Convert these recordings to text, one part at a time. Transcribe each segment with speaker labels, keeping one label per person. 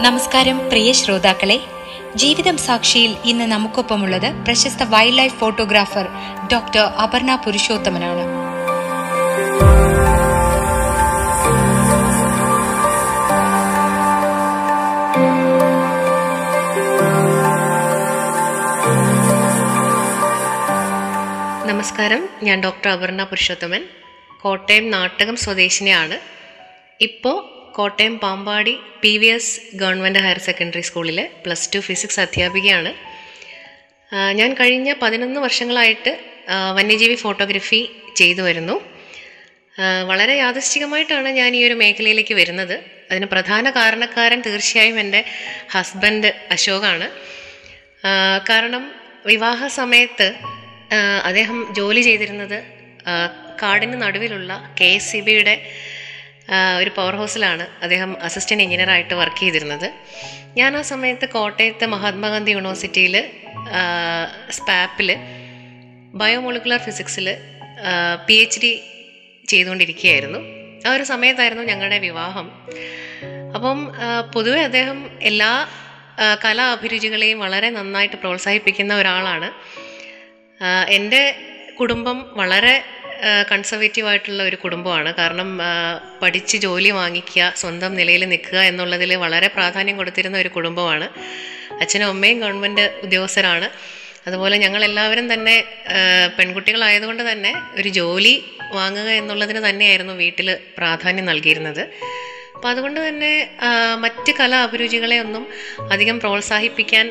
Speaker 1: നമസ്കാരം പ്രിയ ശ്രോതാക്കളെ. ജീവിതം സാക്ഷിയിൽ ഇന്ന് നമുക്കൊപ്പമുള്ളത് പ്രശസ്ത wild life photographer doctor Aparna പുരുഷോത്തമനാണ്.
Speaker 2: നമസ്കാരം. ഞാൻ ഡോക്ടർ അപർണ പുരുഷോത്തമൻ. കോട്ടയം നാട്ടകം സ്വദേശിനിയാണ്. ഇപ്പോൾ Kottayam Pampady P V S government higher secondary സ്കൂളിലെ പ്ലസ് ടു ഫിസിക്സ് അധ്യാപികയാണ്. ഞാൻ കഴിഞ്ഞ പതിനൊന്ന് വർഷങ്ങളായിട്ട് വന്യജീവി ഫോട്ടോഗ്രഫി ചെയ്തു വരുന്നു. വളരെ യാദൃശ്ചികമായിട്ടാണ് ഞാൻ ഈ ഒരു മേഖലയിലേക്ക് വരുന്നത്. അതിന് പ്രധാന കാരണക്കാരൻ തീർച്ചയായും എന്റെ ഹസ്ബൻഡ് അശോകാണ്. കാരണം വിവാഹ സമയത്ത് അദ്ദേഹം ജോലി ചെയ്തിരുന്നത് കാടിന് നടുവിലുള്ള കെ എസ് സി ബിയുടെ ഒരു പവർ ഹൗസിലാണ് അദ്ദേഹം അസിസ്റ്റന്റ് എഞ്ചിനീയറായിട്ട് വർക്ക് ചെയ്തിരുന്നത്. ഞാൻ ആ സമയത്ത് കോട്ടയത്തെ മഹാത്മാഗാന്ധി യൂണിവേഴ്സിറ്റിയിൽ സ്പാപ്പിൽ ബയോമോളിക്കുലർ ഫിസിക്സിൽ പി എച്ച് ഡി ചെയ്തുകൊണ്ടിരിക്കുകയായിരുന്നു. ആ ഒരു സമയത്തായിരുന്നു ഞങ്ങളുടെ വിവാഹം. അപ്പം പൊതുവെ അദ്ദേഹം എല്ലാ കലാ അഭിരുചികളെയും വളരെ നന്നായിട്ട് പ്രോത്സാഹിപ്പിക്കുന്ന ഒരാളാണ്. എന്റെ കുടുംബം വളരെ കൺസർവേറ്റീവ് ആയിട്ടുള്ള ഒരു കുടുംബമാണ്. കാരണം പഠിച്ച് ജോലി വാങ്ങിക്കുക സ്വന്തം നിലയിൽ നിൽക്കുക എന്നുള്ളതിൽ വളരെ പ്രാധാന്യം കൊടുത്തിരുന്ന ഒരു കുടുംബമാണ്. അച്ഛനും അമ്മയും ഗവൺമെന്റ് ഉദ്യോഗസ്ഥരാണ്. അതുപോലെ ഞങ്ങൾ എല്ലാവരും തന്നെ പെൺകുട്ടികളായതുകൊണ്ട് തന്നെ ഒരു ജോലി വാങ്ങുക എന്നുള്ളതിന് തന്നെയായിരുന്നു വീട്ടിൽ പ്രാധാന്യം നൽകിയിരുന്നത്. അപ്പോൾ അതുകൊണ്ട് തന്നെ മറ്റ് കലാ അഭിരുചികളെ ഒന്നും അധികം പ്രോത്സാഹിപ്പിക്കാൻ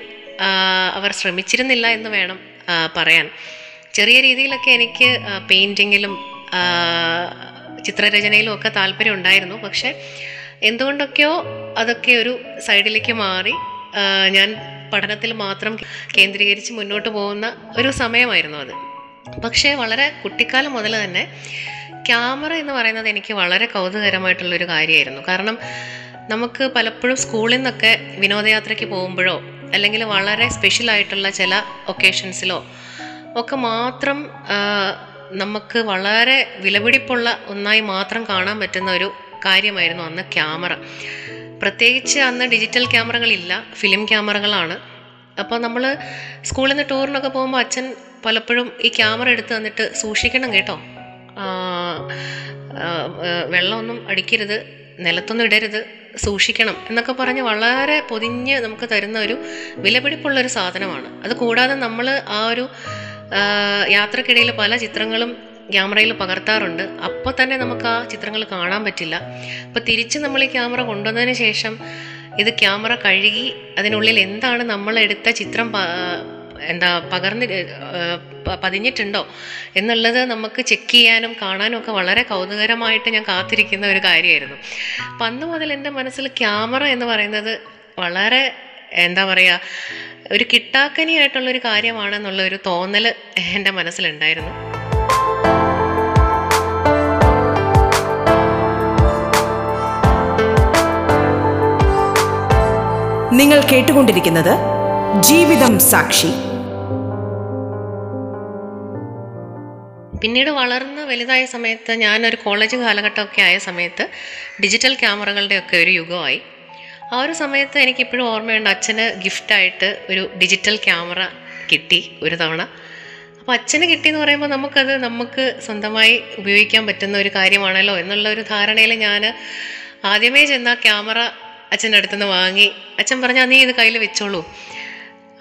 Speaker 2: അവർ ശ്രമിച്ചിരുന്നില്ല എന്ന് വേണം പറയാൻ. ചെറിയ രീതിയിലൊക്കെ എനിക്ക് പെയിന്റിങ്ങിലും ചിത്രരചനയിലും ഒക്കെ താല്പര്യം ഉണ്ടായിരുന്നു. പക്ഷെ എന്തുകൊണ്ടൊക്കെയോ അതൊക്കെ ഒരു സൈഡിലേക്ക് മാറി ഞാൻ പഠനത്തിൽ മാത്രം കേന്ദ്രീകരിച്ച് മുന്നോട്ട് പോകുന്ന ഒരു സമയമായിരുന്നു അത്. പക്ഷേ വളരെ കുട്ടിക്കാലം മുതൽ തന്നെ ക്യാമറ എന്ന് പറയുന്നത് എനിക്ക് വളരെ കൗതുകരമായിട്ടുള്ളൊരു കാര്യമായിരുന്നു. കാരണം നമുക്ക് പലപ്പോഴും സ്കൂളിൽ നിന്നൊക്കെ വിനോദയാത്രയ്ക്ക് പോകുമ്പോഴോ അല്ലെങ്കിൽ വളരെ സ്പെഷ്യൽ ആയിട്ടുള്ള ചില ഒക്കേഷൻസിലോ ഒക്കെ മാത്രം നമുക്ക് വളരെ വിലപിടിപ്പുള്ള ഒന്നായി മാത്രം കാണാൻ പറ്റുന്ന ഒരു കാര്യമായിരുന്നു അന്ന് ക്യാമറ. പ്രത്യേകിച്ച് അന്ന് ഡിജിറ്റൽ ക്യാമറകളില്ല ഫിലിം ക്യാമറകളാണ്. അപ്പോൾ നമ്മൾ സ്കൂളിൽ നിന്ന് ടൂറിനൊക്കെ പോകുമ്പോൾ അച്ഛൻ പലപ്പോഴും ഈ ക്യാമറ എടുത്ത് തന്നിട്ട് സൂക്ഷിക്കണം കേട്ടോ. വെള്ളമൊന്നും അടിക്കരുത് നിലത്തൊന്നും ഇടരുത് സൂക്ഷിക്കണം എന്നൊക്കെ പറഞ്ഞ് വളരെ പൊതിഞ്ഞ് നമുക്ക് തരുന്ന ഒരു വിലപിടിപ്പുള്ളൊരു സാധനമാണ്. അത് കൂടാതെ നമ്മൾ ആ ഒരു യാത്രക്കിടയിൽ പല ചിത്രങ്ങളും ക്യാമറയിൽ പകർത്താറുണ്ട്. അപ്പോൾ തന്നെ നമുക്ക് ആ ചിത്രങ്ങൾ കാണാൻ പറ്റില്ല. അപ്പോൾ തിരിച്ച് നമ്മൾ ഈ ക്യാമറ കൊണ്ടുവന്നതിന് ശേഷം ഇത് ക്യാമറ കഴുകി അതിനുള്ളിൽ എന്താണ് നമ്മൾ എടുത്ത ചിത്രം എന്താ പകർന്നി പതിഞ്ഞിട്ടുണ്ടോ എന്നുള്ളത് നമുക്ക് ചെക്ക് ചെയ്യാനും കാണാനും ഒക്കെ വളരെ കൗതുകരമായിട്ട് ഞാൻ കാത്തിരിക്കുന്ന ഒരു കാര്യമായിരുന്നു. അപ്പം അന്ന് മുതൽ എന്റെ മനസ്സിൽ ക്യാമറ എന്ന് പറയുന്നത് വളരെ എന്താ പറയുക ഒരു കിട്ടാക്കനിയായിട്ടുള്ളൊരു കാര്യമാണെന്നുള്ള ഒരു തോന്നൽ എന്റെ മനസ്സിലുണ്ടായിരുന്നു.
Speaker 3: നിങ്ങൾ കേട്ടുകൊണ്ടിരിക്കുന്നത് ജീവിതം സാക്ഷി.
Speaker 2: പിന്നീട് വളർന്ന് വലുതായ സമയത്ത് ഞാനൊരു കോളേജ് കാലഘട്ടമൊക്കെ ആയ സമയത്ത് ഡിജിറ്റൽ ക്യാമറകളുടെയൊക്കെ ഒരു യുഗമായി. ആ ഒരു സമയത്ത് എനിക്കിപ്പോഴും ഓർമ്മയുണ്ട് അച്ഛന് ഗിഫ്റ്റായിട്ട് ഒരു ഡിജിറ്റൽ ക്യാമറ കിട്ടി ഒരു തവണ. അപ്പോൾ അച്ഛന് കിട്ടിയെന്ന് പറയുമ്പോൾ നമുക്കത് നമുക്ക് സ്വന്തമായി ഉപയോഗിക്കാൻ പറ്റുന്ന ഒരു കാര്യമാണല്ലോ എന്നുള്ള ഒരു ധാരണയിൽ ഞാൻ ആദ്യമേ ചെന്ന ക്യാമറ അച്ഛന്റെ അടുത്തുനിന്ന് വാങ്ങി. അച്ഛൻ പറഞ്ഞാൽ നീ ഇത് കയ്യിൽ വെച്ചോളൂ.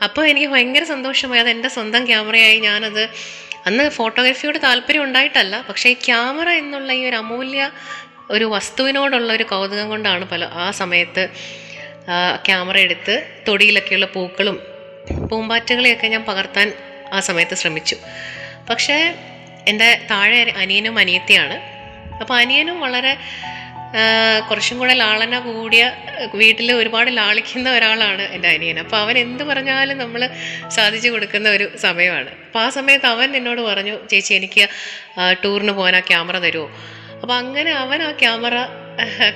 Speaker 2: അപ്പോൾ എനിക്ക് ഭയങ്കര സന്തോഷമായി. അത് എന്റെ സ്വന്തം ക്യാമറയായി. ഞാനത് അന്ന് ഫോട്ടോഗ്രാഫിയോട് താല്പര്യം ഉണ്ടായിട്ടല്ല. പക്ഷേ ഈ ക്യാമറ എന്നുള്ള ഈ ഒരു അമൂല്യ ഒരു വസ്തുവിനോടുള്ള ഒരു കൗതുകം കൊണ്ടാണ് പല ആ സമയത്ത് ക്യാമറ എടുത്ത് തൊടിയിലൊക്കെയുള്ള പൂക്കളും പൂമ്പാറ്റകളെയൊക്കെ ഞാൻ പകർത്താൻ ആ സമയത്ത് ശ്രമിച്ചു. പക്ഷേ എന്റെ താഴെ അനിയനും അനിയത്തിയാണ്. അപ്പോൾ അനിയനും വളരെ കുറച്ചും കൂടെ ലാളന കൂടിയ വീട്ടിൽ ഒരുപാട് ലാളിക്കുന്ന ഒരാളാണ് എന്റെ അനിയൻ. അപ്പോൾ അവൻ എന്ത് പറഞ്ഞാലും നമ്മൾ സാധിച്ചു കൊടുക്കുന്ന ഒരു സമയമാണ്. അപ്പോൾ ആ സമയത്ത് അവൻ എന്നോട് പറഞ്ഞു ചേച്ചി എനിക്ക് ടൂറിന് പോകാൻ ആ ക്യാമറ തരുമോ? അപ്പോൾ അങ്ങനെ അവൻ ആ ക്യാമറ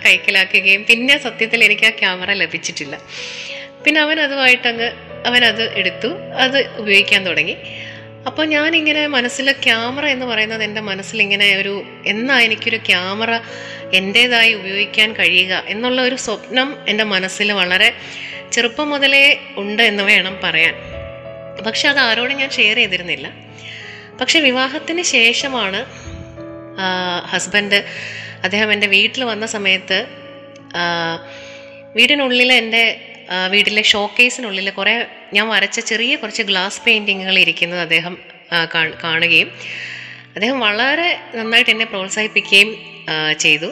Speaker 2: കൈക്കലാക്കുകയും പിന്നെ സത്യത്തിൽ എനിക്ക് ആ ക്യാമറ ലഭിച്ചിട്ടില്ല. പിന്നെ അവൻ അതുമായിട്ട് അങ്ങ് അത് എടുത്തു അത് ഉപയോഗിക്കാൻ തുടങ്ങി. അപ്പോൾ ഞാനിങ്ങനെ മനസ്സിൽ ക്യാമറ എന്ന് പറയുന്നത് എന്റെ മനസ്സിൽ ഇങ്ങനെ ഒരു എന്നാ എനിക്കൊരു ക്യാമറ എന്റേതായി ഉപയോഗിക്കാൻ കഴിയുക എന്നുള്ള ഒരു സ്വപ്നം എന്റെ മനസ്സിൽ വളരെ ചെറുപ്പം മുതലേ ഉണ്ട് എന്ന് വേണം പറയാൻ. പക്ഷെ അത് ആരോടും ഞാൻ ഷെയർ ചെയ്തിരുന്നില്ല. പക്ഷെ വിവാഹത്തിന് ശേഷമാണ് ഹസ്ബൻഡ് അദ്ദേഹം എന്റെ വീട്ടിൽ വന്ന സമയത്ത് വീടിനുള്ളിൽ എന്റെ വീട്ടിലെ ഷോക്കേസിനുള്ളിൽ കുറേ ഞാൻ വരച്ച ചെറിയ കുറച്ച് ഗ്ലാസ് പെയിന്റിങ്ങുകൾ ഇരിക്കുന്നത് അദ്ദേഹം കാണുകയും അദ്ദേഹം വളരെ നന്നായിട്ട് എന്നെ പ്രോത്സാഹിപ്പിക്കുകയും ചെയ്തു.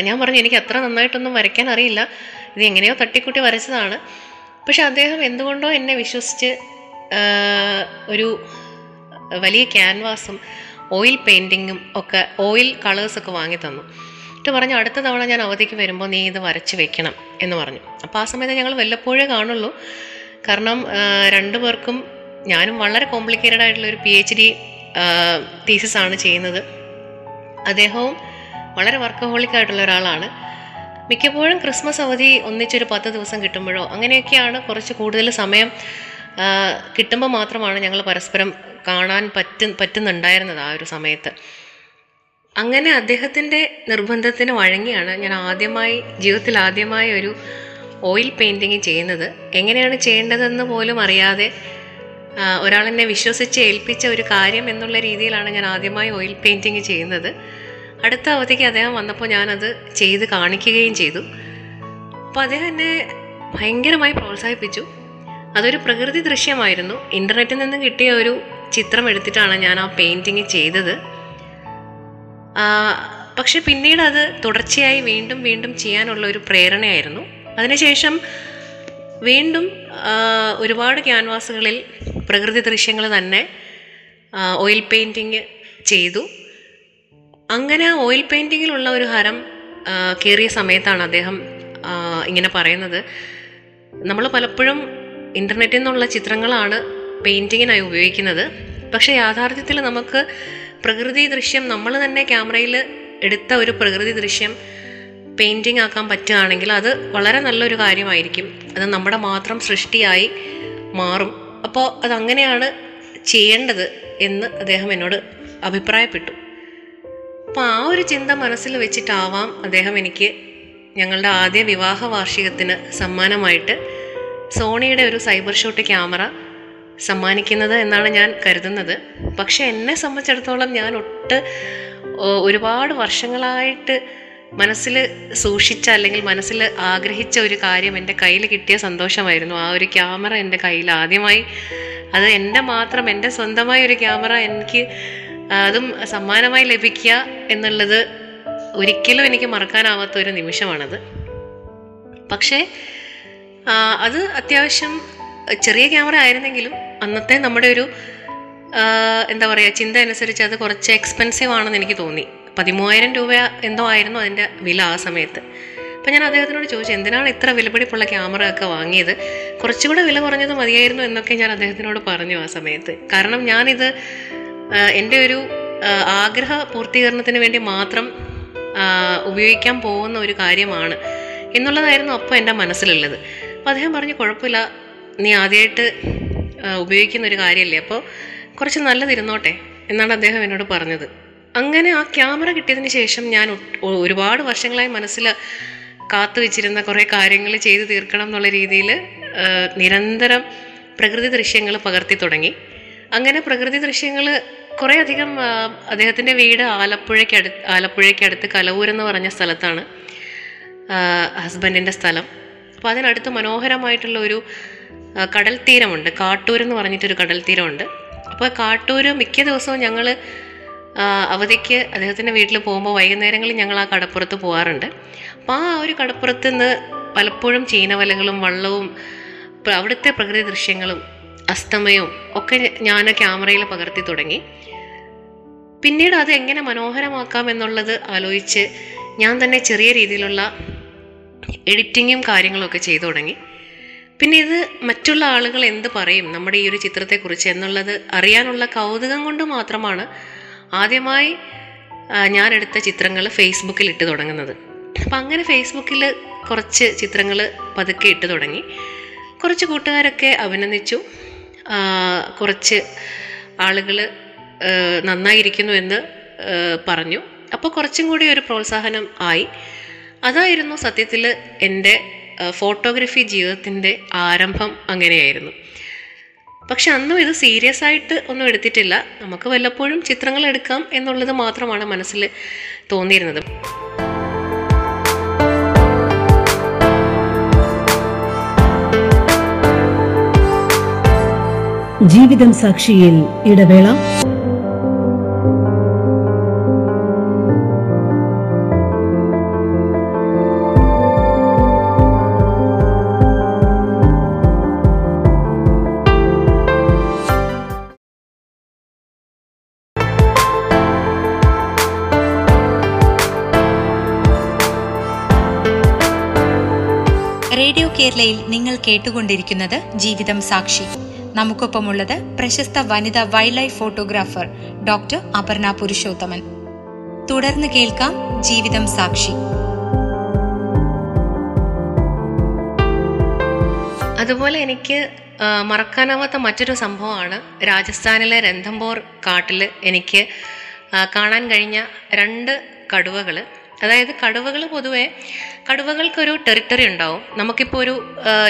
Speaker 2: ഞാൻ പറഞ്ഞു എനിക്ക് അത്ര നന്നായിട്ടൊന്നും വരയ്ക്കാൻ അറിയില്ല. ഇത് എങ്ങനെയോ തട്ടിക്കൂട്ടി വരച്ചതാണ്. പക്ഷെ അദ്ദേഹം എന്തുകൊണ്ടോ എന്നെ വിശ്വസിച്ച് ഒരു വലിയ ക്യാൻവാസും ഓയിൽ പെയിന്റിങ്ങും ഒക്കെ ഓയിൽ കളേഴ്സൊക്കെ വാങ്ങി തന്നു. എന്നിട്ട് പറഞ്ഞു അടുത്ത തവണ ഞാൻ അവധിക്ക് വരുമ്പോൾ നീ ഇത് വരച്ച് വെക്കണം എന്ന് പറഞ്ഞു. അപ്പോൾ ആ സമയത്ത് ഞങ്ങൾ വല്ലപ്പോഴേ കാണുള്ളൂ. കാരണം രണ്ടു പേർക്കും ഞാനും വളരെ കോംപ്ലിക്കേറ്റഡ് ആയിട്ടുള്ള ഒരു പി എച്ച് ഡി തീസിസ് ആണ് ചെയ്യുന്നത്. അദ്ദേഹവും വളരെ വർക്കഹോളിക് ആയിട്ടുള്ള ഒരാളാണ്. മിക്കപ്പോഴും ക്രിസ്മസ് അവധി ഒന്നിച്ചൊരു പത്ത് ദിവസം കിട്ടുമ്പോഴോ അങ്ങനെയൊക്കെയാണ് കുറച്ച് കൂടുതൽ സമയം കിട്ടുമ്പോൾ മാത്രമാണ് ഞങ്ങൾ പരസ്പരം കാണാൻ പറ്റു പറ്റുന്നുണ്ടായിരുന്നത് ആ ഒരു സമയത്ത്. അങ്ങനെ അദ്ദേഹത്തിന്റെ നിർബന്ധത്തിന് വഴങ്ങിയാണ് ഞാൻ ആദ്യമായി ജീവിതത്തിൽ ആദ്യമായി ഒരു ഓയിൽ പെയിന്റിങ് ചെയ്യുന്നത്. എങ്ങനെയാണ് ചെയ്യേണ്ടതെന്ന് പോലും അറിയാതെ ഒരാളെന്നെ വിശ്വസിച്ച് ഏൽപ്പിച്ച ഒരു കാര്യം എന്നുള്ള രീതിയിലാണ് ഞാൻ ആദ്യമായി ഓയിൽ പെയിന്റിങ് ചെയ്യുന്നത്. അടുത്ത അവധിക്ക് അദ്ദേഹം വന്നപ്പോൾ ഞാനത് ചെയ്ത് കാണിക്കുകയും ചെയ്തു. അപ്പോൾ അദ്ദേഹം എന്നെ ഭയങ്കരമായി പ്രോത്സാഹിപ്പിച്ചു. അതൊരു പ്രകൃതി ദൃശ്യമായിരുന്നു. ഇന്റർനെറ്റിൽ നിന്ന് കിട്ടിയ ഒരു ചിത്രം എടുത്തിട്ടാണ് ഞാൻ ആ പെയിന്റിങ് ചെയ്തത്. പക്ഷെ പിന്നീട് അത് തുടർച്ചയായി വീണ്ടും വീണ്ടും ചെയ്യാനുള്ള ഒരു പ്രേരണയായിരുന്നു. അതിനുശേഷം വീണ്ടും ഒരുപാട് ക്യാൻവാസുകളിൽ പ്രകൃതി ദൃശ്യങ്ങൾ തന്നെ ഓയിൽ പെയിന്റിങ് ചെയ്തു. അങ്ങനെ ഓയിൽ പെയിന്റിങ്ങിലുള്ള ഒരു ഹരം കയറിയ സമയത്താണ് അദ്ദേഹം ഇങ്ങനെ പറയുന്നത്. നമ്മൾ പലപ്പോഴും ഇന്റർനെറ്റിൽ നിന്നുള്ള ചിത്രങ്ങളാണ് പെയിന്റിങ്ങിനായി ഉപയോഗിക്കുന്നത്. പക്ഷേ യാഥാർത്ഥ്യത്തിൽ നമുക്ക് പ്രകൃതി ദൃശ്യം നമ്മൾ തന്നെ ക്യാമറയിൽ എടുത്ത ഒരു പ്രകൃതി ദൃശ്യം പെയിന്റിംഗ് ആക്കാൻ പറ്റുകയാണെങ്കിൽ അത് വളരെ നല്ലൊരു കാര്യമായിരിക്കും. അത് നമ്മുടെ മാത്രം സൃഷ്ടിയായി മാറും. അപ്പോൾ അതങ്ങനെയാണ് ചെയ്യേണ്ടത് എന്ന് അദ്ദേഹം എന്നോട് അഭിപ്രായപ്പെട്ടു. അപ്പോൾ ആ ഒരു ചിന്ത മനസ്സിൽ വെച്ചിട്ടാവാം അദ്ദേഹം എനിക്ക് ഞങ്ങളുടെ ആദ്യ വിവാഹ വാർഷികത്തിന് സമ്മാനമായിട്ട് സോണിയുടെ ഒരു സൈബർ ഷോട്ട് ക്യാമറ സമ്മാനിക്കുന്നത് എന്നാണ് ഞാൻ കരുതുന്നത്. പക്ഷെ എന്നെ സംബന്ധിച്ചിടത്തോളം ഞാൻ ഒട്ട് ഒരുപാട് വർഷങ്ങളായിട്ട് മനസ്സിൽ സൂക്ഷിച്ച അല്ലെങ്കിൽ മനസ്സിൽ ആഗ്രഹിച്ച ഒരു കാര്യം എന്റെ കയ്യിൽ കിട്ടിയ സന്തോഷമായിരുന്നു. ആ ഒരു ക്യാമറ എന്റെ കയ്യിൽ ആദ്യമായി അത് എന്റെ മാത്രം എന്റെ സ്വന്തമായ ഒരു ക്യാമറ എനിക്ക് അതും സമ്മാനമായി ലഭിക്കുക എന്നുള്ളത് ഒരിക്കലും എനിക്ക് മറക്കാനാവാത്ത ഒരു നിമിഷമാണത്. പക്ഷേ അത് അത്യാവശ്യം ചെറിയ ക്യാമറ ആയിരുന്നെങ്കിലും അന്നത്തെ നമ്മുടെ ഒരു എന്താ പറയുക ചിന്ത അനുസരിച്ച് അത് കുറച്ച് എക്സ്പെൻസീവ് ആണെന്ന് എനിക്ക് തോന്നി. പതിമൂവായിരം രൂപ എന്തോ ആയിരുന്നു അതിന്റെ വില ആ സമയത്ത്. അപ്പം ഞാൻ അദ്ദേഹത്തിനോട് ചോദിച്ചു എന്തിനാണ് ഇത്ര വിലപിടിപ്പുള്ള ക്യാമറ ഒക്കെ വാങ്ങിയത്? കുറച്ചുകൂടെ വില കുറഞ്ഞത് മതിയായിരുന്നു എന്നൊക്കെ ഞാൻ അദ്ദേഹത്തിനോട് പറഞ്ഞു ആ സമയത്ത്. കാരണം ഞാനിത് എന്റെ ഒരു ആഗ്രഹ പൂർത്തീകരണത്തിന് വേണ്ടി മാത്രം ഉപയോഗിക്കാൻ പോകുന്ന ഒരു കാര്യമാണ് എന്നുള്ളതായിരുന്നു അപ്പോൾ എന്റെ മനസ്സിലുള്ളത്. അപ്പോൾ അദ്ദേഹം പറഞ്ഞു കുഴപ്പമില്ല. നീ ആദ്യമായിട്ട് ഉപയോഗിക്കുന്ന ഒരു കാര്യമല്ലേ അപ്പോൾ കുറച്ച് നല്ലതിരുന്നോട്ടെ എന്നാണ് അദ്ദേഹം എന്നോട് പറഞ്ഞത്. അങ്ങനെ ആ ക്യാമറ കിട്ടിയതിന് ശേഷം ഞാൻ ഒരുപാട് വർഷങ്ങളായി മനസ്സിൽ കാത്തു വെച്ചിരുന്ന കുറേ കാര്യങ്ങൾ ചെയ്തു തീർക്കണം എന്നുള്ള രീതിയിൽ നിരന്തരം പ്രകൃതി ദൃശ്യങ്ങൾ പകർത്തി തുടങ്ങി. അങ്ങനെ പ്രകൃതി ദൃശ്യങ്ങൾ കുറേ അധികം അദ്ദേഹത്തിന്റെ വീട് ആലപ്പുഴയ്ക്ക് അടുത്ത് ആലപ്പുഴയ്ക്ക് അടുത്ത് കലവൂർ എന്ന് പറഞ്ഞ സ്ഥലത്താണ് ഹസ്ബൻഡിന്റെ സ്ഥലം. അപ്പോൾ അതിനടുത്ത് മനോഹരമായിട്ടുള്ള ഒരു കടൽ തീരമുണ്ട്. കാട്ടൂർ എന്ന് പറഞ്ഞിട്ടൊരു കടൽ തീരമുണ്ട്. അപ്പോൾ കാട്ടൂർ മിക്ക ദിവസവും ഞങ്ങൾ അവധിക്ക് അദ്ദേഹത്തിന്റെ വീട്ടിൽ പോകുമ്പോൾ വൈകുന്നേരങ്ങളിൽ ഞങ്ങൾ ആ കടപ്പുറത്ത് പോകാറുണ്ട് അപ്പോൾ ആ ഒരു കടപ്പുറത്ത് നിന്ന് പലപ്പോഴും ചീനവലകളും വള്ളവും അവിടുത്തെ പ്രകൃതി ദൃശ്യങ്ങളും അസ്തമയവും ഒക്കെ ഞാൻ ക്യാമറയിൽ പകർത്തി തുടങ്ങി. പിന്നീട് അത് എങ്ങനെ മനോഹരമാക്കാം എന്നുള്ളത് ആലോചിച്ച് ഞാൻ തന്നെ ചെറിയ രീതിയിലുള്ള എഡിറ്റിങ്ങും കാര്യങ്ങളൊക്കെ ചെയ്തു തുടങ്ങി. പിന്നെ ഇത് മറ്റുള്ള ആളുകൾ എന്ത് പറയും? നമ്മുടെ ഈ ഒരു ചിത്രത്തെക്കുറിച്ച് എന്നുള്ളത് അറിയാനുള്ള കൗതുകം കൊണ്ട് മാത്രമാണ് ആദ്യമായി ഞാൻ എടുത്ത ചിത്രങ്ങൾ ഫേസ്ബുക്കിൽ ഇട്ട് തുടങ്ങുന്നത്. അപ്പം അങ്ങനെ ഫേസ്ബുക്കിൽ കുറച്ച് ചിത്രങ്ങൾ പതുക്കെ ഇട്ട് തുടങ്ങി. കുറച്ച് കൂട്ടുകാരൊക്കെ അഭിനന്ദിച്ചു. കുറച്ച് ആളുകൾ നന്നായിരിക്കുന്നു എന്ന് പറഞ്ഞു. അപ്പോൾ കുറച്ചും കൂടി ഒരു പ്രോത്സാഹനം ആയി. അതായിരുന്നു സത്യത്തിൽ എന്റെ ഫോട്ടോഗ്രഫി ജീവിതത്തിന്റെ ആരംഭം അങ്ങനെയായിരുന്നു. പക്ഷെ അന്നും ഇത് സീരിയസ് ആയിട്ട് ഒന്നും എടുത്തിട്ടില്ല. നമുക്ക് വല്ലപ്പോഴും ചിത്രങ്ങൾ എടുക്കാം എന്നുള്ളത് മാത്രമാണ് മനസ്സിൽ തോന്നിയിരുന്നത്.
Speaker 4: ജീവിതം സാക്ഷിയിൽ ഇടവേള.
Speaker 1: റേഡിയോ കേരളയിൽ നിങ്ങൾ കേട്ടുകൊണ്ടിരിക്കുന്നത് ജീവിതം സാക്ഷി. നമുക്കൊപ്പമുള്ളത് പ്രശസ്ത വനിതാ wild life photographer doctor Aparna Purushothaman. തുടർന്ന് കേൾക്കാം ജീവിതം സാക്ഷി.
Speaker 2: അതുപോലെ എനിക്ക് മറക്കാനാവാത്ത മറ്റൊരു സംഭവമാണ്. രാജസ്ഥാനിലെ രന്ധംബോർ കാട്ടിൽ എനിക്ക് കാണാൻ കഴിഞ്ഞ രണ്ട് കടുവകൾ അതായത് കടുവകൾ പൊതുവെ കടുവകൾക്കൊരു ടെറിട്ടറി ഉണ്ടാവും. നമുക്കിപ്പോൾ ഒരു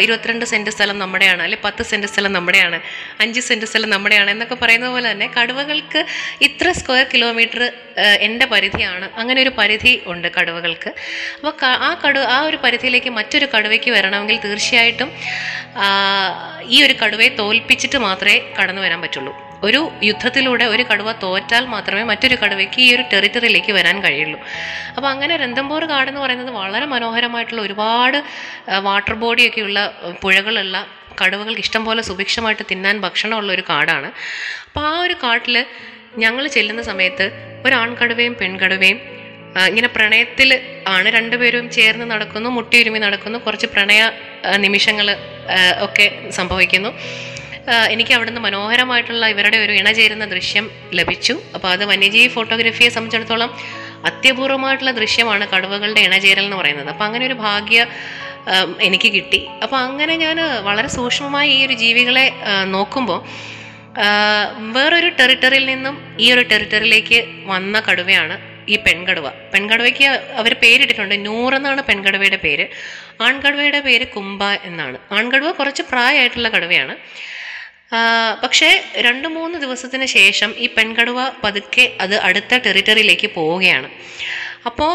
Speaker 2: ഇരുപത്തിരണ്ട് സെന്റ് സ്ഥലം നമ്മുടെയാണ് അല്ലെ പത്ത് സെന്റ് സ്ഥലം നമ്മുടെയാണ് അഞ്ച് സെന്റ് സ്ഥലം നമ്മുടെയാണ് എന്നൊക്കെ പറയുന്നത് പോലെ തന്നെ കടുവകൾക്ക് ഇത്ര സ്ക്വയർ കിലോമീറ്റർ എന്റെ പരിധിയാണ്. അങ്ങനെ ഒരു പരിധി ഉണ്ട് കടുവകൾക്ക്. അപ്പോൾ ആ കടു ആ ഒരു പരിധിയിലേക്ക് മറ്റൊരു കടുവയ്ക്ക് വരണമെങ്കിൽ തീർച്ചയായിട്ടും ഈ ഒരു കടുവയെ തോൽപ്പിച്ചിട്ട് മാത്രമേ കടന്നു വരാൻ പറ്റുള്ളൂ. ഒരു യുദ്ധത്തിലൂടെ ഒരു കടുവ തോറ്റാൽ മാത്രമേ മറ്റൊരു കടുവയ്ക്ക് ഈ ഒരു ടെറിറ്ററിയിലേക്ക് വരാൻ കഴിയുള്ളൂ. അപ്പോൾ അങ്ങനെ രന്തംബോർ കാട് എന്ന് പറയുന്നത് വളരെ മനോഹരമായിട്ടുള്ള ഒരുപാട് വാട്ടർ ബോഡിയൊക്കെയുള്ള പുഴകളുള്ള കടുവകൾക്ക് ഇഷ്ടം പോലെ സുഭിക്ഷമായിട്ട് തിന്നാൻ ഭക്ഷണമുള്ള ഒരു കാടാണ്. അപ്പോൾ ആ ഒരു കാട്ടിൽ ഞങ്ങൾ ചെല്ലുന്ന സമയത്ത് ഒരാൺകടുവയും പെൺകടുവയും ഇങ്ങനെ പ്രണയത്തിൽ ആണ് രണ്ടുപേരും ചേർന്ന് നടക്കുന്നു മുട്ടിയുരുമി നടക്കുന്നു കുറച്ച് പ്രണയ നിമിഷങ്ങൾ ഒക്കെ സംഭവിക്കുന്നു. എനിക്ക് അവിടുന്ന് മനോഹരമായിട്ടുള്ള ഇവരുടെ ഒരു ഇണചേരുന്ന ദൃശ്യം ലഭിച്ചു. അപ്പോൾ അത് വന്യജീവി ഫോട്ടോഗ്രാഫിയെ സംബന്ധിച്ചിടത്തോളം അത്യപൂർവമായിട്ടുള്ള ദൃശ്യമാണ് കടുവകളുടെ ഇണചേരൽ എന്ന് പറയുന്നത്. അപ്പോൾ അങ്ങനെ ഒരു ഭാഗ്യ എനിക്ക് കിട്ടി. അപ്പോൾ അങ്ങനെ ഞാൻ വളരെ സൂക്ഷ്മമായി ഈ ഒരു ജീവികളെ നോക്കുമ്പോൾ വേറൊരു ടെറിട്ടറിയിൽ നിന്നും ഈ ഒരു ടെറിട്ടറിയിലേക്ക് വന്ന കടുവയാണ് ഈ പെൺകടുവ. പെൺകടുവയ്ക്ക് അവർ പേരിട്ടിട്ടുണ്ട്. നൂറെന്നാണ് പെൺകടുവയുടെ പേര്. ആൺകടുവയുടെ പേര് കുംബ എന്നാണ്. ആൺകടുവ കുറച്ച് പ്രായമായിട്ടുള്ള കടുവയാണ്. പക്ഷേ രണ്ട് മൂന്ന് ദിവസത്തിന് ശേഷം ഈ പെൺകടുവ പതുക്കെ അത് അടുത്ത ടെറിട്ടറിയിലേക്ക് പോവുകയാണ്. അപ്പോൾ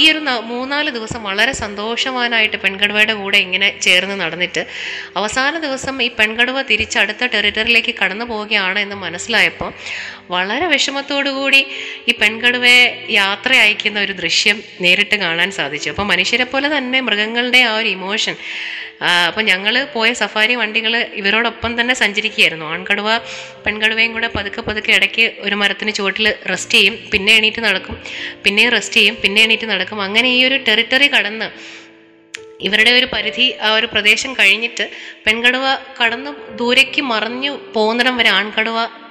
Speaker 2: ഈ ഒരു മൂന്നാൽ ദിവസം വളരെ സന്തോഷവാനായിട്ട് പെൺകടുവയുടെ കൂടെ ഇങ്ങനെ ചേർന്ന് നടന്നിട്ട് അവസാന ദിവസം ഈ പെൺകടുവ തിരിച്ച് അടുത്ത ടെറിട്ടറിയിലേക്ക് കടന്നു പോവുകയാണ് എന്ന് മനസ്സിലായപ്പോൾ വളരെ വിഷമത്തോടു കൂടി ഈ പെൺകടുവയെ യാത്ര അയക്കുന്ന ഒരു ദൃശ്യം നേരിട്ട് കാണാൻ സാധിച്ചു. അപ്പോൾ മനുഷ്യരെ പോലെ തന്നെ മൃഗങ്ങളുടെ ആ ഒരു ഇമോഷൻ അപ്പോൾ ഞങ്ങൾ പോയ സഫാരി വണ്ടികൾ ഇവരോടൊപ്പം തന്നെ സഞ്ചരിക്കുകയായിരുന്നു. ആൺകടുവ പെൺകടുവയും കൂടെ പതുക്കെ പതുക്കെ ഇടയ്ക്ക് ഒരു മരത്തിന് ചുവട്ടിൽ റെസ്റ്റ് ചെയ്യും. പിന്നെ എണീറ്റ് നടക്കും. പിന്നെയും റെസ്റ്റ് ചെയ്യും. പിന്നെ എണീറ്റ് നടക്കും. അങ്ങനെ ഈ ഒരു ടെറിട്ടറി കടന്ന് ഇവരുടെ ഒരു പരിധി ആ ഒരു പ്രദേശം കഴിഞ്ഞിട്ട് പെൺകടുവ കടന്ന് ദൂരേക്ക് മറഞ്ഞു പോകുന്നിടം വരെ ആൺകടുവ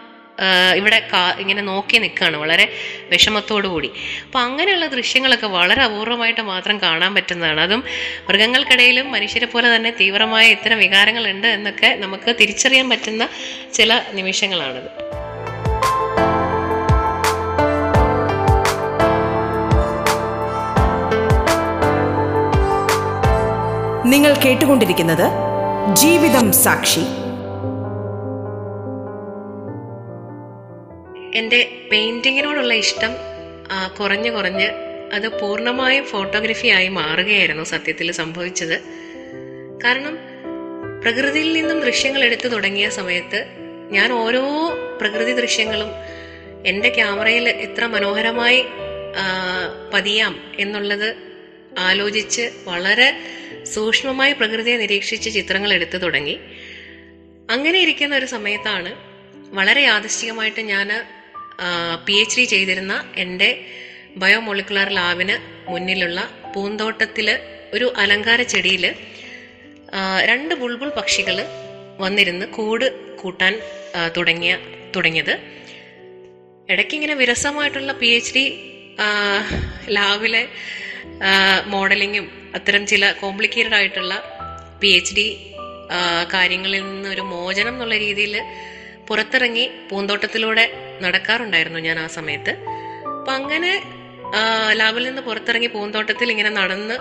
Speaker 2: ഇവിടെ ഇങ്ങനെ നോക്കി നിൽക്കുകയാണ് വളരെ വിഷമത്തോടു കൂടി. അപ്പം അങ്ങനെയുള്ള ദൃശ്യങ്ങളൊക്കെ വളരെ അപൂർവമായിട്ട് മാത്രം കാണാൻ പറ്റുന്നതാണ്. അതും മൃഗങ്ങൾക്കിടയിലും മനുഷ്യരെ പോലെ തന്നെ തീവ്രമായ ഇത്തരം വികാരങ്ങളുണ്ട് എന്നൊക്കെ നമുക്ക് തിരിച്ചറിയാൻ പറ്റുന്ന ചില നിമിഷങ്ങളാണിത്.
Speaker 3: നിങ്ങൾ കേട്ടുകൊണ്ടിരിക്കുന്നത് ജീവിതം സാക്ഷി.
Speaker 2: എന്റെ പെയിന്റിങ്ങിനോടുള്ള ഇഷ്ടം കുറഞ്ഞ് കുറഞ്ഞ് അത് പൂർണമായും ഫോട്ടോഗ്രഫിയായി മാറുകയായിരുന്നു സത്യത്തിൽ സംഭവിച്ചത്. കാരണം പ്രകൃതിയിൽ നിന്നും ദൃശ്യങ്ങൾ എടുത്തു തുടങ്ങിയ സമയത്ത് ഞാൻ ഓരോ പ്രകൃതി ദൃശ്യങ്ങളും എന്റെ ക്യാമറയിൽ എത്ര മനോഹരമായി പതിയാം എന്നുള്ളത് ആലോചിച്ച് വളരെ സൂക്ഷ്മമായി പ്രകൃതിയെ നിരീക്ഷിച്ച് ചിത്രങ്ങൾ എടുത്തു തുടങ്ങി. അങ്ങനെ ഇരിക്കുന്ന ഒരു സമയത്താണ് വളരെ യാദൃശ്ചികമായിട്ട് ഞാൻ പി എച്ച് ഡി ചെയ്തിരുന്ന എന്റെ ബയോമോളിക്കുലാർ ലാബിന് മുന്നിലുള്ള പൂന്തോട്ടത്തിൽ ഒരു അലങ്കാര ചെടിയിൽ രണ്ട് ബുൾബുൾ പക്ഷികൾ വന്നിരുന്ന് കൂട് കൂട്ടാൻ തുടങ്ങിയ തുടങ്ങിയത്. ഇടയ്ക്ക് ഇങ്ങനെ വിരസമായിട്ടുള്ള പി എച്ച് ഡി ലാബിലെ മോഡലിങ്ങും അത്തരം ചില കോംപ്ലിക്കേറ്റഡ് ആയിട്ടുള്ള പി എച്ച് ഡി കാര്യങ്ങളിൽ നിന്ന് ഒരു മോചനം എന്നുള്ള രീതിയിൽ പുറത്തിറങ്ങി പൂന്തോട്ടത്തിലൂടെ നടക്കാറുണ്ടായിരുന്നു ഞാൻ ആ സമയത്ത്. അപ്പം അങ്ങനെ ലാബിൽ നിന്ന് പുറത്തിറങ്ങി പൂന്തോട്ടത്തിൽ ഇങ്ങനെ നടന്ന്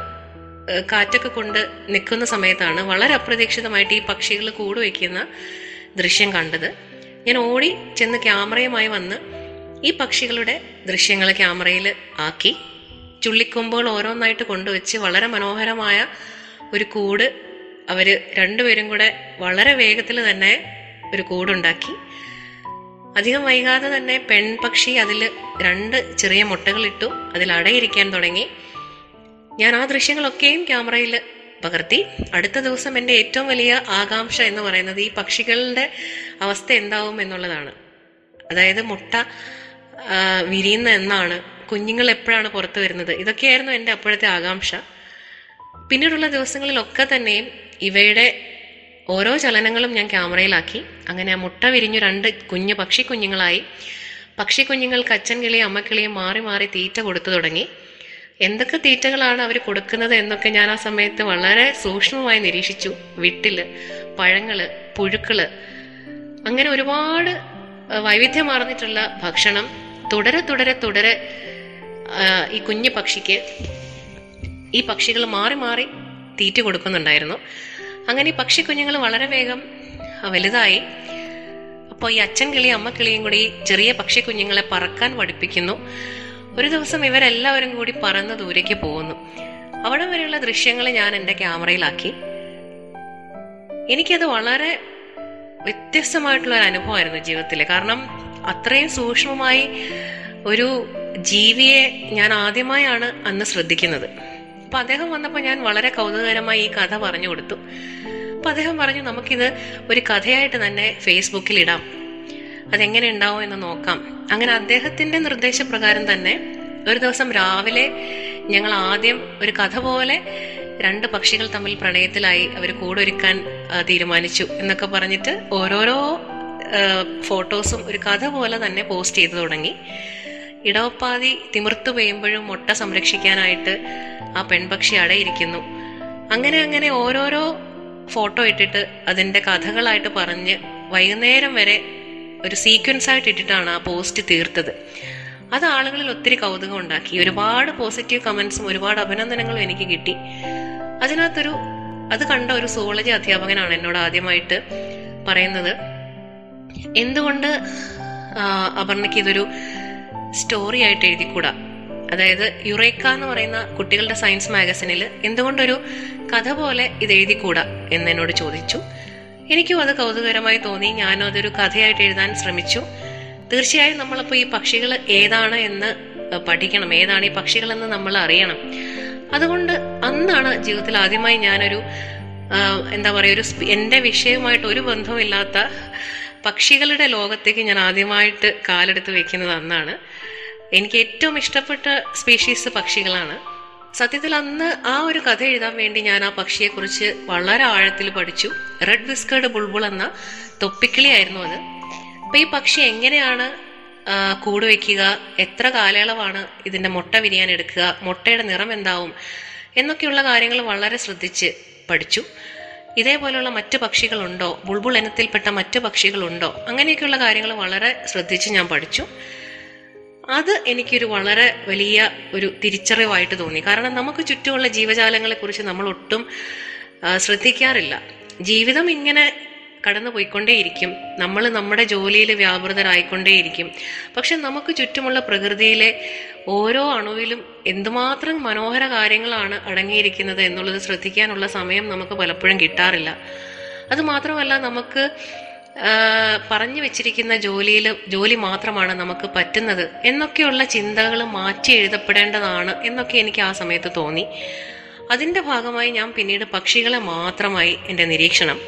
Speaker 2: കാറ്റൊക്കെ കൊണ്ട് നിൽക്കുന്ന സമയത്താണ് വളരെ അപ്രതീക്ഷിതമായിട്ട് ഈ പക്ഷികൾ കൂട് വയ്ക്കുന്ന ദൃശ്യം കണ്ടത്. ഞാൻ ഓടി ചെന്ന് ക്യാമറയുമായി വന്ന് ഈ പക്ഷികളുടെ ദൃശ്യങ്ങൾ ക്യാമറയിൽ ആക്കി. ചുള്ളിക്കൊമ്പുകൾ ഓരോന്നായിട്ട് കൊണ്ടുവച്ച് വളരെ മനോഹരമായ ഒരു കൂട് അവർ രണ്ടുപേരും കൂടെ വളരെ വേഗത്തിൽ തന്നെ ഒരു കൂടുണ്ടാക്കി. അധികം വൈകാതെ തന്നെ പെൺപക്ഷി അതിൽ രണ്ട് ചെറിയ മുട്ടകളിട്ടു അതിൽ അടയിരിക്കാൻ തുടങ്ങി. ഞാൻ ആ ദൃശ്യങ്ങളൊക്കെയും ക്യാമറയിൽ പകർത്തി. അടുത്ത ദിവസം എന്റെ ഏറ്റവും വലിയ ആകാംക്ഷ എന്ന് പറയുന്നത് ഈ പക്ഷികളുടെ അവസ്ഥ എന്താവും എന്നുള്ളതാണ്. അതായത് മുട്ട വിരിയുന്ന എന്നാണ്. കുഞ്ഞുങ്ങൾ എപ്പോഴാണ് പുറത്തു വരുന്നത്? ഇതൊക്കെയായിരുന്നു എന്റെ അപ്പോഴത്തെ ആകാംക്ഷ. പിന്നീടുള്ള ദിവസങ്ങളിലൊക്കെ തന്നെയും ഇവയുടെ ഓരോ ചലനങ്ങളും ഞാൻ ക്യാമറയിലാക്കി. അങ്ങനെ ആ മുട്ട വിരിഞ്ഞു രണ്ട് കുഞ്ഞു പക്ഷി കുഞ്ഞുങ്ങളായി. പക്ഷി കുഞ്ഞുങ്ങൾക്ക് അച്ഛൻ കിളിയും അമ്മക്കിളിയും മാറി മാറി തീറ്റ കൊടുത്തു തുടങ്ങി. എന്തൊക്കെ തീറ്റകളാണ് അവർ കൊടുക്കുന്നത് എന്നൊക്കെ ഞാൻ ആ സമയത്ത് വളരെ സൂക്ഷ്മമായി നിരീക്ഷിച്ചു. വിട്ടിൽ പഴങ്ങൾ പുഴുക്കൾ. അങ്ങനെ ഒരുപാട് വൈവിധ്യമാർന്നിട്ടുള്ള ഭക്ഷണം തുടരെ തുടരെ തുടരെ ഈ കുഞ്ഞു പക്ഷിക്ക് ഈ പക്ഷികൾ മാറി മാറി തീറ്റ കൊടുക്കുന്നുണ്ടായിരുന്നു. അങ്ങനെ ഈ പക്ഷി കുഞ്ഞുങ്ങൾ വളരെ വേഗം വലുതായി. അപ്പോൾ ഈ അച്ഛൻ കിളിയും അമ്മ കിളിയും കൂടി ചെറിയ പക്ഷി കുഞ്ഞുങ്ങളെ പറക്കാൻ പഠിപ്പിക്കുന്നു. ഒരു ദിവസം ഇവരെല്ലാവരും കൂടി പറന്ന് ദൂരേക്ക് പോകുന്നു. അവിടെ വരെയുള്ള ദൃശ്യങ്ങൾ ഞാൻ എന്റെ ക്യാമറയിലാക്കി. എനിക്കത് വളരെ വ്യത്യസ്തമായിട്ടുള്ള ഒരു അനുഭവമായിരുന്നു ജീവിതത്തിൽ കാരണം അത്രയും സൂക്ഷ്മമായി ഒരു ജീവിയെ ഞാൻ ആദ്യമായാണ് അന്ന് ശ്രദ്ധിക്കുന്നത്. അപ്പൊ അദ്ദേഹം വന്നപ്പോൾ ഞാൻ വളരെ കൗതുകകരമായി ഈ കഥ പറഞ്ഞു കൊടുത്തു. അപ്പൊ അദ്ദേഹം പറഞ്ഞു നമുക്കിത് ഒരു കഥയായിട്ട് തന്നെ ഫേസ്ബുക്കിൽ ഇടാം. അതെങ്ങനെ ഉണ്ടാവും എന്ന് നോക്കാം. അങ്ങനെ അദ്ദേഹത്തിന്റെ നിർദ്ദേശപ്രകാരം തന്നെ ഒരു ദിവസം രാവിലെ ഞങ്ങൾ ആദ്യം ഒരു കഥ പോലെ രണ്ട് പക്ഷികൾ തമ്മിൽ പ്രണയത്തിലായി അവർ കൂടൊരുക്കാൻ തീരുമാനിച്ചു എന്നൊക്കെ പറഞ്ഞിട്ട് ഓരോരോ ഫോട്ടോസും ഒരു കഥ പോലെ തന്നെ പോസ്റ്റ് ചെയ്തു തുടങ്ങി. ഇടവപ്പാതി തിമിർത്തു പെയ്യുമ്പോഴും മുട്ട സംരക്ഷിക്കാനായിട്ട് ആ പെൺപക്ഷി അടയിരിക്കുന്നു. അങ്ങനെ അങ്ങനെ ഓരോരോ ഫോട്ടോ ഇട്ടിട്ട് അതിന്റെ കഥകളായിട്ട് പറഞ്ഞ് വൈകുന്നേരം വരെ ഒരു സീക്വൻസ് ആയിട്ട് ഇട്ടിട്ടാണ് ആ പോസ്റ്റ് തീർത്തത്. അത് ആളുകളിൽ ഒത്തിരി കൗതുകം ഉണ്ടാക്കി. ഒരുപാട് പോസിറ്റീവ് കമന്റ്സും ഒരുപാട് അഭിനന്ദനങ്ങളും എനിക്ക് കിട്ടി. അതിനകത്തൊരു അത് കണ്ട ഒരു സോളജി അധ്യാപകനാണ് എന്നോട് ആദ്യമായിട്ട് പറയുന്നത്. എന്തുകൊണ്ട് അപർണയ്ക്ക് ഇതൊരു സ്റ്റോറി ആയിട്ട് എഴുതിക്കൂടാ. അതായത് യുറേക്ക എന്ന് പറയുന്ന കുട്ടികളുടെ സയൻസ് മാഗസിനിൽ എന്തുകൊണ്ടൊരു കഥ പോലെ ഇത് എഴുതിക്കൂടാ എന്ന് എന്നോട് ചോദിച്ചു. എനിക്കും അത് കൗതുകരമായി തോന്നി. ഞാനും അതൊരു കഥയായിട്ട് എഴുതാൻ ശ്രമിച്ചു. തീർച്ചയായും നമ്മളിപ്പോൾ ഈ പക്ഷികൾ ഏതാണ് എന്ന് പഠിക്കണം. ഏതാണ് ഈ പക്ഷികളെന്ന് നമ്മൾ അറിയണം. അതുകൊണ്ട് അന്നാണ് ജീവിതത്തിൽ ആദ്യമായി ഞാനൊരു എന്താ പറയുക ഒരു എന്റെ വിഷയവുമായിട്ട് ഒരു ബന്ധവുമില്ലാത്ത പക്ഷികളുടെ ലോകത്തേക്ക് ഞാൻ ആദ്യമായിട്ട് കാലെടുത്ത് വെക്കുന്നത് അന്നാണ്. എനിക്ക് ഏറ്റവും ഇഷ്ടപ്പെട്ട സ്പീഷീസ് പക്ഷികളാണ്. സത്യത്തിൽ അന്ന് ആ ഒരു കഥ എഴുതാൻ വേണ്ടി ഞാൻ ആ പക്ഷിയെക്കുറിച്ച് വളരെ ആഴത്തിൽ പഠിച്ചു. റെഡ് വിസ്കേർഡ് ബുൾബുൾ എന്ന തൊപ്പിക്കിളിയായിരുന്നു അത്. അപ്പൊ ഈ പക്ഷി എങ്ങനെയാണ് കൂട് വെക്കുക എത്ര കാലയളവാണ് ഇതിന്റെ മുട്ട വിരിയാൻ എടുക്കുക മുട്ടയുടെ നിറം എന്താവും എന്നൊക്കെയുള്ള കാര്യങ്ങൾ വളരെ ശ്രദ്ധിച്ച് പഠിച്ചു. ഇതേപോലെയുള്ള മറ്റു പക്ഷികളുണ്ടോ? ബുൾബുൾ ഇനത്തിൽപ്പെട്ട മറ്റു പക്ഷികളുണ്ടോ? അങ്ങനെയൊക്കെയുള്ള കാര്യങ്ങൾ വളരെ ശ്രദ്ധിച്ച് ഞാൻ പഠിച്ചു. അത് എനിക്കൊരു വളരെ വലിയ ഒരു തിരിച്ചറിവായിട്ട് തോന്നി. കാരണം നമുക്ക് ചുറ്റുമുള്ള ജീവജാലങ്ങളെ കുറിച്ച് നമ്മൾ ഒട്ടും ശ്രദ്ധിക്കാറില്ല. ജീവിതം ഇങ്ങനെ കടന്നു പോയിക്കൊണ്ടേയിരിക്കും നമ്മൾ നമ്മുടെ ജോലിയിൽ വ്യാപൃതരായിക്കൊണ്ടേയിരിക്കും. പക്ഷെ നമുക്ക് ചുറ്റുമുള്ള പ്രകൃതിയിലെ ഓരോ അണുവിലും എന്തുമാത്രം മനോഹര കാര്യങ്ങളാണ് അടങ്ങിയിരിക്കുന്നത് എന്നുള്ളത് ശ്രദ്ധിക്കാനുള്ള സമയം നമുക്ക് പലപ്പോഴും കിട്ടാറില്ല. അത് മാത്രമല്ല നമുക്ക് പറഞ്ഞു വെച്ചിരിക്കുന്ന ജോലിയിൽ ജോലി മാത്രമാണ് നമുക്ക് പറ്റുന്നത് എന്നൊക്കെയുള്ള ചിന്തകൾ മാറ്റി എഴുതപ്പെടേണ്ടതാണ് എന്നൊക്കെ എനിക്ക് ആ സമയത്ത് തോന്നി. അതിന്റെ ഭാഗമായി ഞാൻ പിന്നീട് പക്ഷികളെ മാത്രമായി എന്റെ നിരീക്ഷണം.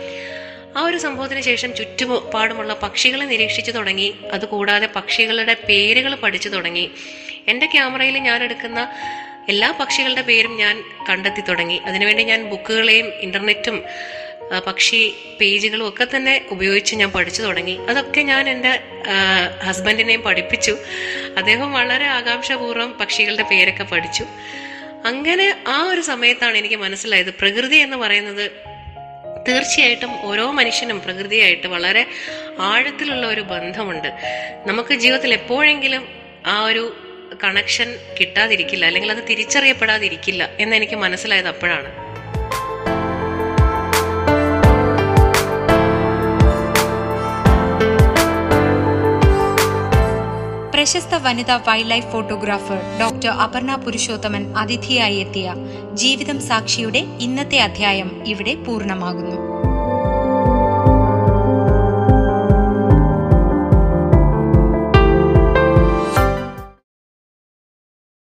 Speaker 2: ആ ഒരു സംഭവത്തിന് ശേഷം ചുറ്റുപാടുമുള്ള പക്ഷികളെ നിരീക്ഷിച്ചു തുടങ്ങി. അതുകൂടാതെ പക്ഷികളുടെ പേരുകൾ പഠിച്ചു തുടങ്ങി. എന്റെ ക്യാമറയിൽ ഞാൻ എടുക്കുന്ന എല്ലാ പക്ഷികളുടെ പേരും ഞാൻ കണ്ടെത്തി തുടങ്ങി. അതിനുവേണ്ടി ഞാൻ ബുക്കുകളെയും ഇന്റർനെറ്റും പക്ഷി പേജുകളും ഒക്കെ തന്നെ ഉപയോഗിച്ച് ഞാൻ പഠിച്ചു തുടങ്ങി. അതൊക്കെ ഞാൻ എന്റെ ഹസ്ബൻഡിനെയും പഠിപ്പിച്ചു. അദ്ദേഹം വളരെ ആകാംക്ഷപൂർവം പക്ഷികളുടെ പേരൊക്കെ പഠിച്ചു. അങ്ങനെ ആ ഒരു സമയത്താണ് എനിക്ക് മനസ്സിലായത്. പ്രകൃതി എന്ന് പറയുന്നത് തീർച്ചയായിട്ടും ഓരോ മനുഷ്യനും പ്രകൃതിയായിട്ട് വളരെ ആഴത്തിലുള്ള ഒരു ബന്ധമുണ്ട്. നമുക്ക് ജീവിതത്തിൽ എപ്പോഴെങ്കിലും ആ ഒരു കണക്ഷൻ കിട്ടാതിരിക്കില്ല അല്ലെങ്കിൽ അത് തിരിച്ചറിയപ്പെടാതിരിക്കില്ല എന്ന് എനിക്ക് മനസ്സിലായത് അപ്പോഴാണ്.
Speaker 1: പ്രശസ്ത വനിതാ wild life photographer doctor Aparna Purushothaman അതിഥിയായി എത്തിയ ജീവിതം സാക്ഷിയുടെ ഇന്നത്തെ അധ്യായം ഇവിടെ പൂർണമാകുന്നു.